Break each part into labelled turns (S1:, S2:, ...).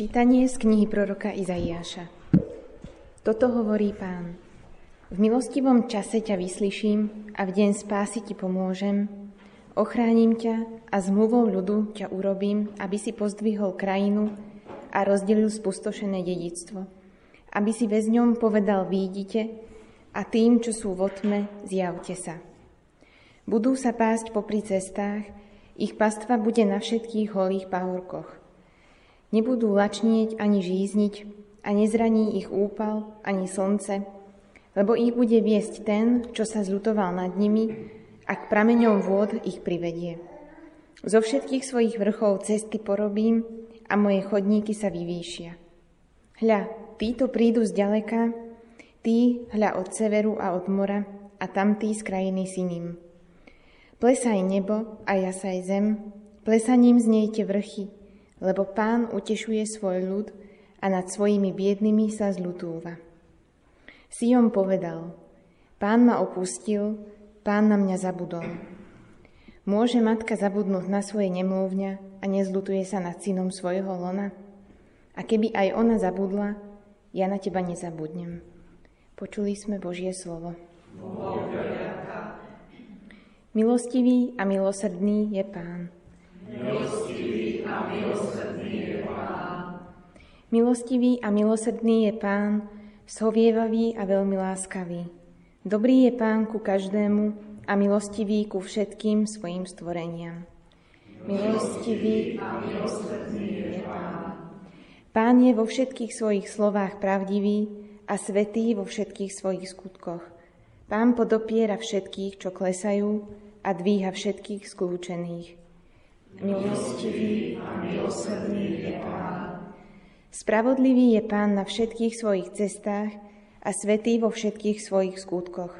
S1: Čítanie z knihy proroka Izaiáša. Toto hovorí pán. V milostivom čase ťa vyslyším a v deň spásy ti pomôžem. Ochránim ťa a zmluvou ľudu ťa urobím, aby si pozdvihol krajinu a rozdelil spustošené dedictvo. Aby si väzňom povedal výjdite a tým, čo sú v otme, zjavte sa. Budú sa pásť popri cestách, ich pastva bude na všetkých holých pahorkoch. Nebudú lačnieť ani žízniť a nezraní ich úpal ani slnce, lebo ich bude viesť ten, čo sa zľutoval nad nimi a k prameňom vôd ich privedie. Zo všetkých svojich vrchov cesty porobím a moje chodníky sa vyvýšia. Hľa, títo prídu z ďaleka, tí hľa od severu a od mora a tamtí z krajiny siním. Plesaj nebo a jasaj zem, plesaním znejte vrchy, lebo pán utešuje svoj ľud a nad svojimi biednými sa zľutúva. Sion povedal, pán ma opustil, pán na mňa zabudol. Môže matka zabudnúť na svoje nemluvňa a nezlutuje sa nad synom svojho lona? A keby aj ona zabudla, ja na teba nezabudnem. Počuli sme Božie slovo. Pán.
S2: Milostivý a milosrdný je Pán.
S1: Milostivý a milosrdný je Pán, shovievavý a veľmi láskavý. Dobrý je Pán ku každému a milostivý ku všetkým svojim stvoreniam.
S2: Milostivý a milosrdný je Pán.
S1: Pán je vo všetkých svojich slovách pravdivý a svetý vo všetkých svojich skutkoch. Pán podopiera všetkých, čo klesajú a dvíha všetkých skľúčených.
S2: Milostivý a milosrdný je Pán.
S1: Spravodlivý je Pán na všetkých svojich cestách a svetý vo všetkých svojich skutkoch.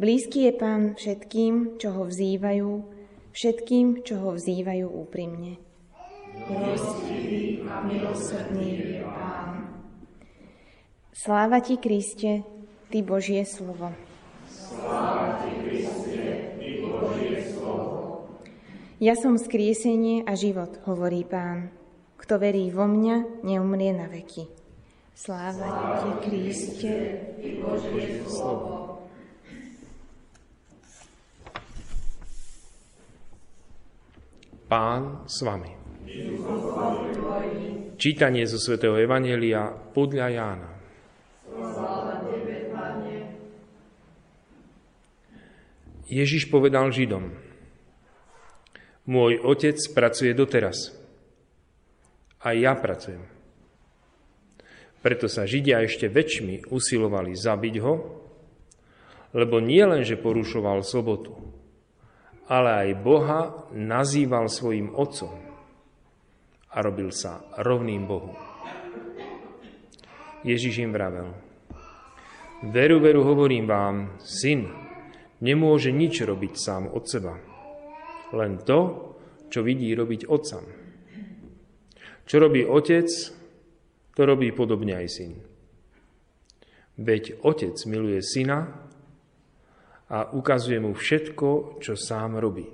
S1: Blízky je Pán všetkým, čo ho vzývajú, všetkým, čo ho vzývajú úprimne.
S2: Milostivý a milosrdný je Pán.
S1: Sláva ti, Kriste, ty Božie slovo.
S2: Sláva ti,
S1: ja som skriesenie a život, hovorí pán. Kto verí vo mňa, neumrie na veky. Sláva ti, Kriste,
S2: Božie slovo.
S3: Pán s vami. Čítanie zo svätého Evanelia podľa Jána. Ježiš povedal Židom, môj otec pracuje doteraz. A ja pracujem. Preto sa Židia ešte väčšmi usilovali zabiť ho, lebo nie len, že porušoval sobotu, ale aj Boha nazýval svojim otcom a robil sa rovným Bohu. Ježiš im vravel, veru, veru hovorím vám, syn nemôže nič robiť sám od seba, len to, čo vidí robiť otcam. Čo robí otec, to robí podobne aj syn. Veď otec miluje syna a ukazuje mu všetko, čo sám robí.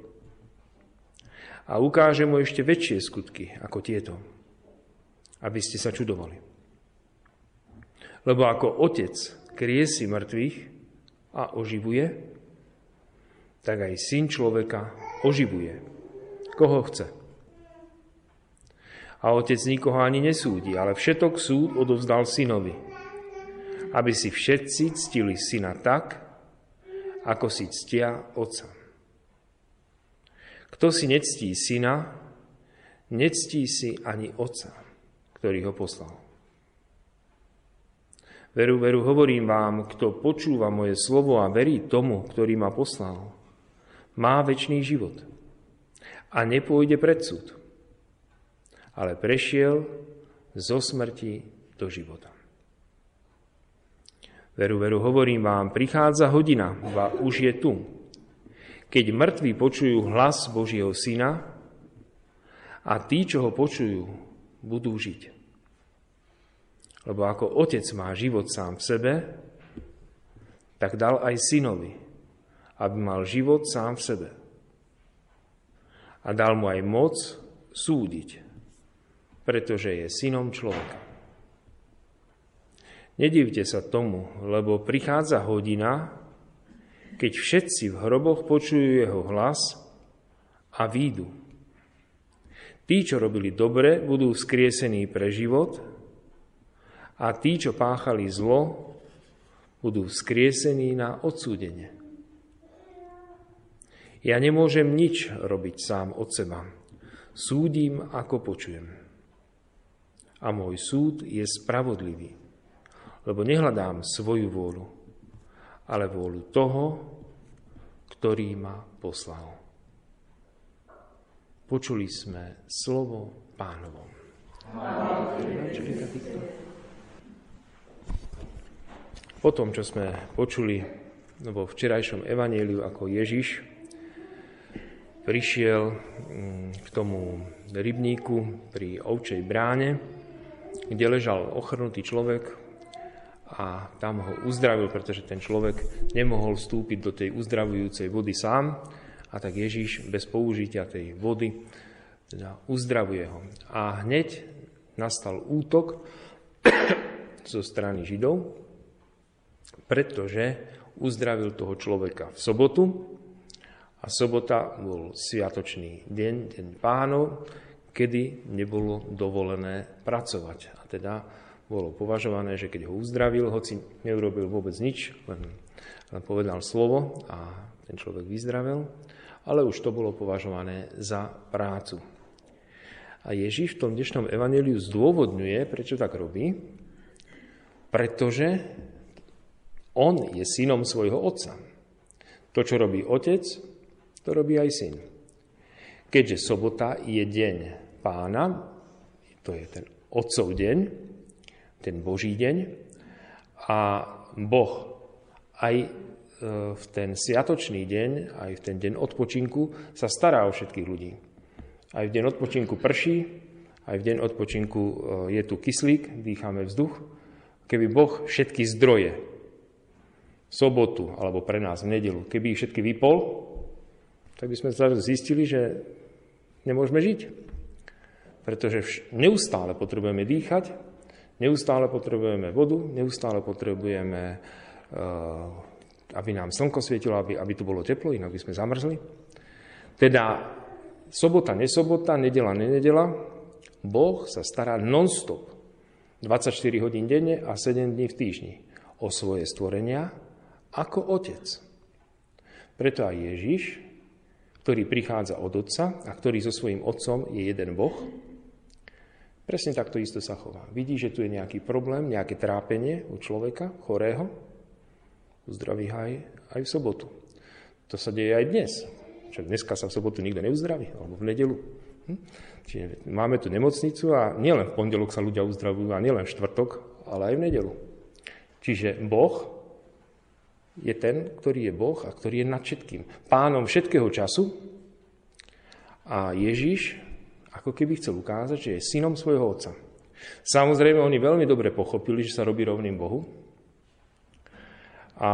S3: A ukáže mu ešte väčšie skutky ako tieto, aby ste sa čudovali. Lebo ako otec kriesi mŕtvych a oživuje, tak aj syn človeka oživuje, koho chce. A otec nikoho ani nesúdi, ale všetok súd odovzdal synovi, aby si všetci ctili syna tak, ako si ctia otca. Kto si nectí syna, nectí si ani otca, ktorý ho poslal. Veru, veru, hovorím vám, kto počúva moje slovo a verí tomu, ktorý ma poslal, má väčší život a nepôjde pred súd, ale prešiel zo smrti do života. Veru, veru, hovorím vám, prichádza hodina, a už je tu, keď mŕtvi počujú hlas Božieho Syna a tí, čo ho počujú, budú žiť. Lebo ako otec má život sám v sebe, tak dal aj synovi, aby mal život sám v sebe. A dal mu aj moc súdiť pretože je synom človeka. Nedivte sa tomu, lebo prichádza hodina, keď všetci v hroboch počujú jeho hlas a výjdu. Tí, čo robili dobre, budú vzkriesení pre život a tí, čo páchali zlo, budú vzkriesení na odsúdenie. Ja nemôžem nič robiť sám od seba. Súdim, ako počujem. A môj súd je spravodlivý, lebo nehľadám svoju vôľu, ale vôľu toho, ktorý ma poslal. Počuli sme slovo pánovom. Po tom, čo sme počuli vo včerajšom evaníliu, ako Ježiš prišiel mm, k tomu rybníku pri ovčej bráne, kde ležal ochrnutý človek a tam ho uzdravil, pretože ten človek nemohol vstúpiť do tej uzdravujúcej vody sám a tak Ježíš bez použitia tej vody teda uzdravuje ho. A hneď nastal útok zo strany Židov, pretože uzdravil toho človeka v sobotu, a sobota bol sviatočný deň, deň pánov, kedy nebolo dovolené pracovať. A teda bolo považované, že keď ho uzdravil, hoci neurobil vôbec nič, len, len povedal slovo a ten človek vyzdravel, ale už to bolo považované za prácu. A Ježiš v tom dnešnom evaneliu zdôvodňuje, prečo tak robí, pretože on je synom svojho otca. To, čo robí otec, to robí aj syn. Keďže sobota je deň pána, to je ten otcov deň, ten Boží deň, a Boh aj e, v ten sviatočný deň, aj v ten deň odpočinku sa stará o všetkých ľudí. Aj v deň odpočinku prší, aj v deň odpočinku e, je tu kyslík, dýchame vzduch. Keby Boh všetky zdroje, sobotu alebo pre nás v nedelu, keby ich všetky vypol, tak by sme zistili, že nemôžeme žiť. Pretože neustále potrebujeme dýchať, neustále potrebujeme vodu, neustále potrebujeme, eh, aby nám slnko svietilo, aby, aby tu bolo teplo, inak by sme zamrzli. Teda sobota, nesobota, nedela, nenedela, Boh sa stará non-stop, 24 hodín denne a 7 dní v týždni o svoje stvorenia ako otec. Preto aj Ježiš ktorý prichádza od Otca a ktorý so svojím Otcom je jeden Boh, presne takto isto sa chová. Vidí, že tu je nejaký problém, nejaké trápenie u človeka, chorého, uzdraví ho aj, aj v sobotu. To sa deje aj dnes. Však dneska sa v sobotu nikto neuzdraví, alebo v nedelu. Hm? Čiže máme tu nemocnicu a nielen v pondelok sa ľudia uzdravujú, a nielen v štvrtok, ale aj v nedelu. Čiže Boh je ten, ktorý je Boh a ktorý je nad všetkým. Pánom všetkého času a Ježiš ako keby chcel ukázať, že je synom svojho otca. Samozrejme, oni veľmi dobre pochopili, že sa robí rovným Bohu. A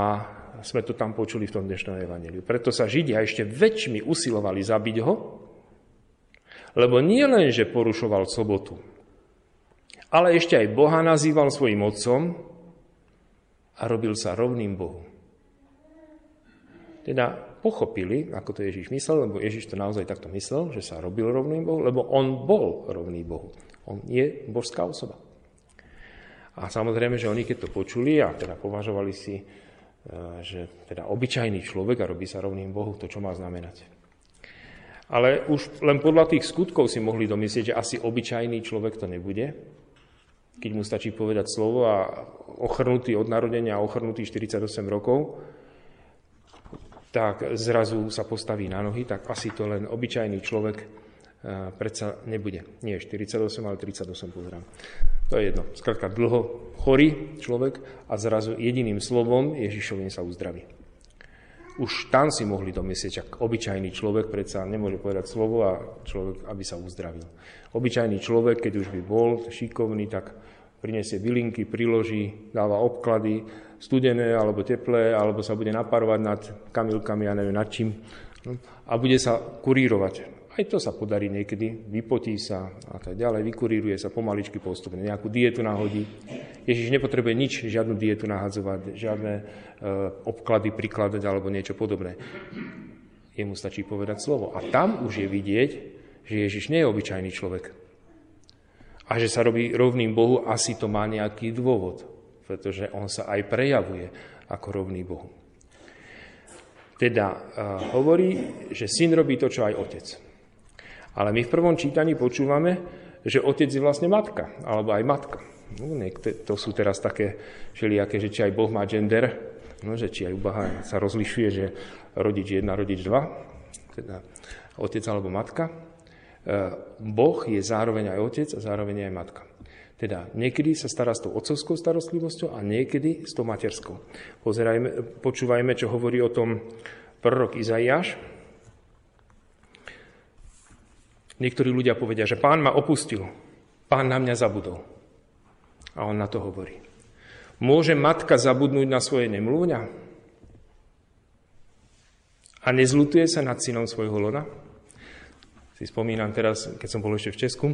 S3: sme to tam počuli v tom dnešnom evaneliu. Preto sa Židia ešte väčšmi usilovali zabiť ho, lebo nie len, že porušoval sobotu, ale ešte aj Boha nazýval svojim otcom a robil sa rovným Bohu. Teda pochopili, ako to Ježiš myslel, lebo Ježiš to naozaj takto myslel, že sa robil rovným Bohu, lebo on bol rovný Bohu. On je božská osoba. A samozrejme, že oni keď to počuli a teda považovali si, e, že teda obyčajný človek a robí sa rovným Bohu, to čo má znamenať. Ale už len podľa tých skutkov si mohli domyslieť, že asi obyčajný človek to nebude, keď mu stačí povedať slovo a ochrnutý od narodenia ochrnutý 48 rokov, tak zrazu sa postaví na nohy, tak asi to len obyčajný človek e, predsa nebude. Nie 48, ale 38 pozerám. To je jedno. Skrátka dlho chorý človek a zrazu jediným slovom Ježišovým sa uzdraví. Už tam si mohli domyslieť, ak obyčajný človek predsa nemôže povedať slovo a človek, aby sa uzdravil. Obyčajný človek, keď už by bol šikovný, tak prinesie bylinky, priloží, dáva obklady, studené alebo teplé, alebo sa bude naparovať nad kamilkami, ja neviem nad čím, a bude sa kurírovať. Aj to sa podarí niekedy, vypotí sa a tak ďalej, vykuríruje sa pomaličky postupne, nejakú dietu nahodí. Ježiš nepotrebuje nič, žiadnu dietu nahadzovať, žiadne e, obklady prikladať alebo niečo podobné. Jemu stačí povedať slovo. A tam už je vidieť, že Ježiš nie je obyčajný človek. A že sa robí rovným Bohu, asi to má nejaký dôvod, pretože on sa aj prejavuje ako rovný Bohu. Teda uh, hovorí, že syn robí to, čo aj otec. Ale my v prvom čítaní počúvame, že otec je vlastne matka, alebo aj matka. No, niekde, to sú teraz také všelijaké, že či aj Boh má gender, no, že či aj u Boha sa rozlišuje, že rodič jedna, rodič dva, teda otec alebo matka. E, boh je zároveň aj otec a zároveň aj matka. Teda niekedy sa stará s tou otcovskou starostlivosťou a niekedy s tou materskou. Pozerajme, počúvajme, čo hovorí o tom prorok Izaiáš, Niektorí ľudia povedia, že pán ma opustil, pán na mňa zabudol. A on na to hovorí. Môže matka zabudnúť na svoje nemlúňa? A nezlutuje sa nad synom svojho lona? Si spomínam teraz, keď som bol ešte v Česku,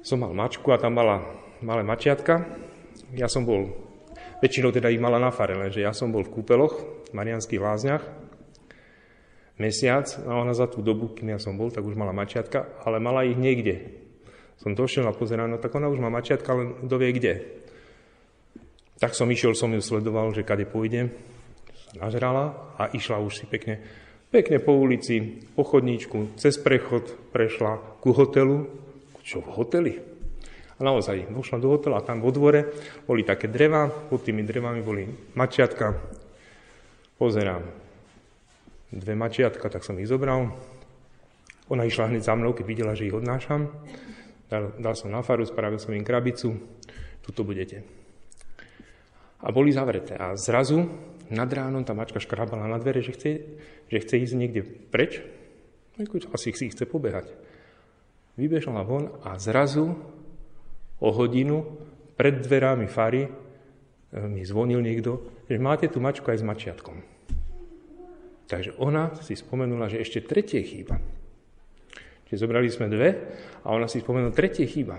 S3: som mal mačku a tam mala malé mačiatka. Ja som bol, väčšinou teda ich mala na fare, lenže ja som bol v kúpeloch, v Marianských lázniach mesiac a ona za tú dobu, kým ja som bol, tak už mala mačiatka, ale mala ich niekde. Som došiel a pozeral, no tak ona už má mačiatka, ale kto vie kde. Tak som išiel, som ju sledoval, že kade pôjdem. Nažrala a išla už si pekne, pekne po ulici, po chodníčku, cez prechod prešla ku hotelu. Čo v hoteli? A naozaj, došla do hotela tam vo dvore boli také dreva, pod tými drevami boli mačiatka. Pozerám, dve mačiatka, tak som ich zobral. Ona išla hneď za mnou, keď videla, že ich odnášam. Dal, dal som na faru, spravil som im krabicu. Tuto budete. A boli zavreté. A zrazu nad ránom tá mačka škrabala na dvere, že chce, že chce ísť niekde preč. Asi si chce pobehať. Vybežala von a zrazu o hodinu pred dverami fary eh, mi zvonil niekto, že máte tu mačku aj s mačiatkom. Takže ona si spomenula, že ešte tretie chýba. Čiže zobrali sme dve a ona si spomenula, tretie chýba.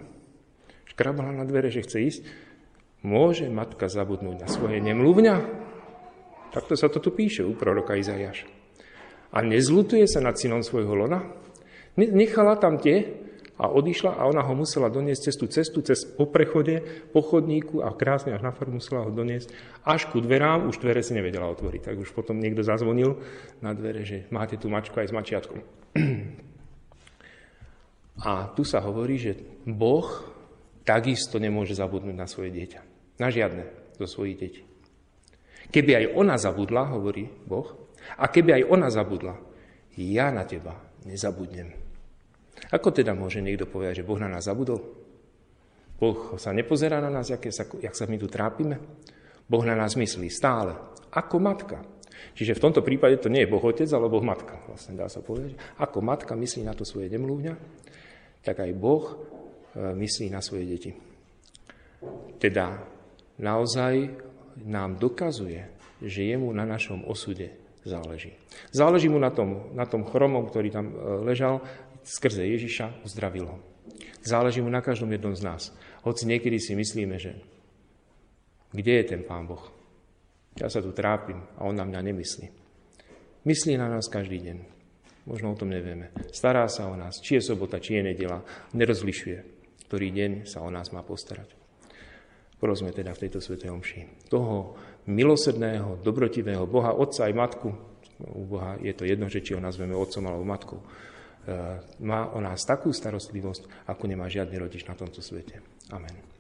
S3: Škrabala na dvere, že chce ísť. Môže matka zabudnúť na svoje nemluvňa? Takto sa to tu píše u proroka Izajaša. A nezlutuje sa nad synom svojho lona? Nechala tam tie, a odišla a ona ho musela doniesť cez tú cestu, cez po prechode, po chodníku a krásne až na farmu musela ho doniesť až ku dverám, už dvere si nevedela otvoriť. Tak už potom niekto zazvonil na dvere, že máte tu mačku aj s mačiatkom. A tu sa hovorí, že Boh takisto nemôže zabudnúť na svoje dieťa. Na žiadne zo svojich detí. Keby aj ona zabudla, hovorí Boh, a keby aj ona zabudla, ja na teba nezabudnem. Ako teda môže niekto povedať, že Boh na nás zabudol? Boh sa nepozerá na nás, jak, sa, jak sa my tu trápime? Boh na nás myslí stále, ako matka. Čiže v tomto prípade to nie je Boh otec, ale Boh matka. Vlastne dá sa povedať. Ako matka myslí na to svoje nemluvňa, tak aj Boh e, myslí na svoje deti. Teda naozaj nám dokazuje, že jemu na našom osude záleží. Záleží mu na tom, na tom chromom, ktorý tam e, ležal, skrze Ježiša uzdravil ho. Záleží mu na každom jednom z nás. Hoci niekedy si myslíme, že kde je ten Pán Boh? Ja sa tu trápim a on na mňa nemyslí. Myslí na nás každý deň. Možno o tom nevieme. Stará sa o nás, či je sobota, či je nedela. Nerozlišuje, ktorý deň sa o nás má postarať. Prosme teda v tejto svetej omši. Toho milosrdného, dobrotivého Boha, Otca aj Matku, u Boha je to jedno, že či ho nazveme Otcom alebo Matkou, má o nás takú starostlivosť, ako nemá žiadny rodič na tomto svete. Amen.